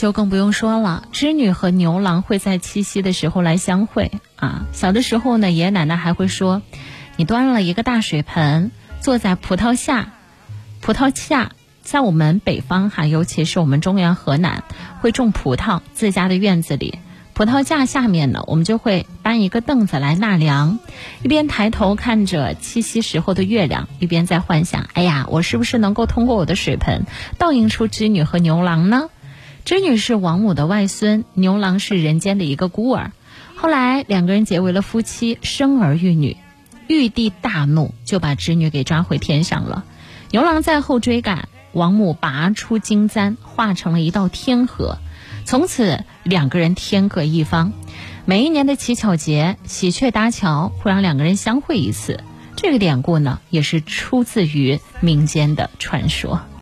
就更不用说了。织女和牛郎会在七夕的时候来相会啊。小的时候呢，爷爷奶奶还会说：“你端了一个大水盆，坐在葡萄下，葡萄下，在我们北方哈，尤其是我们中原河南，会种葡萄，自家的院子里。”葡萄架下面呢，我们就会搬一个凳子来纳凉，一边抬头看着七夕时候的月亮，一边在幻想：哎呀，我是不是能够通过我的水盆倒映出织女和牛郎呢？织女是王母的外孙，牛郎是人间的一个孤儿。后来两个人结为了夫妻，生儿育女。玉帝大怒，就把织女给抓回天上了。牛郎在后追赶，王母拔出金簪，化成了一道天河。从此，两个人天各一方。每一年的乞巧节，喜鹊搭桥会让两个人相会一次。这个典故呢，也是出自于民间的传说。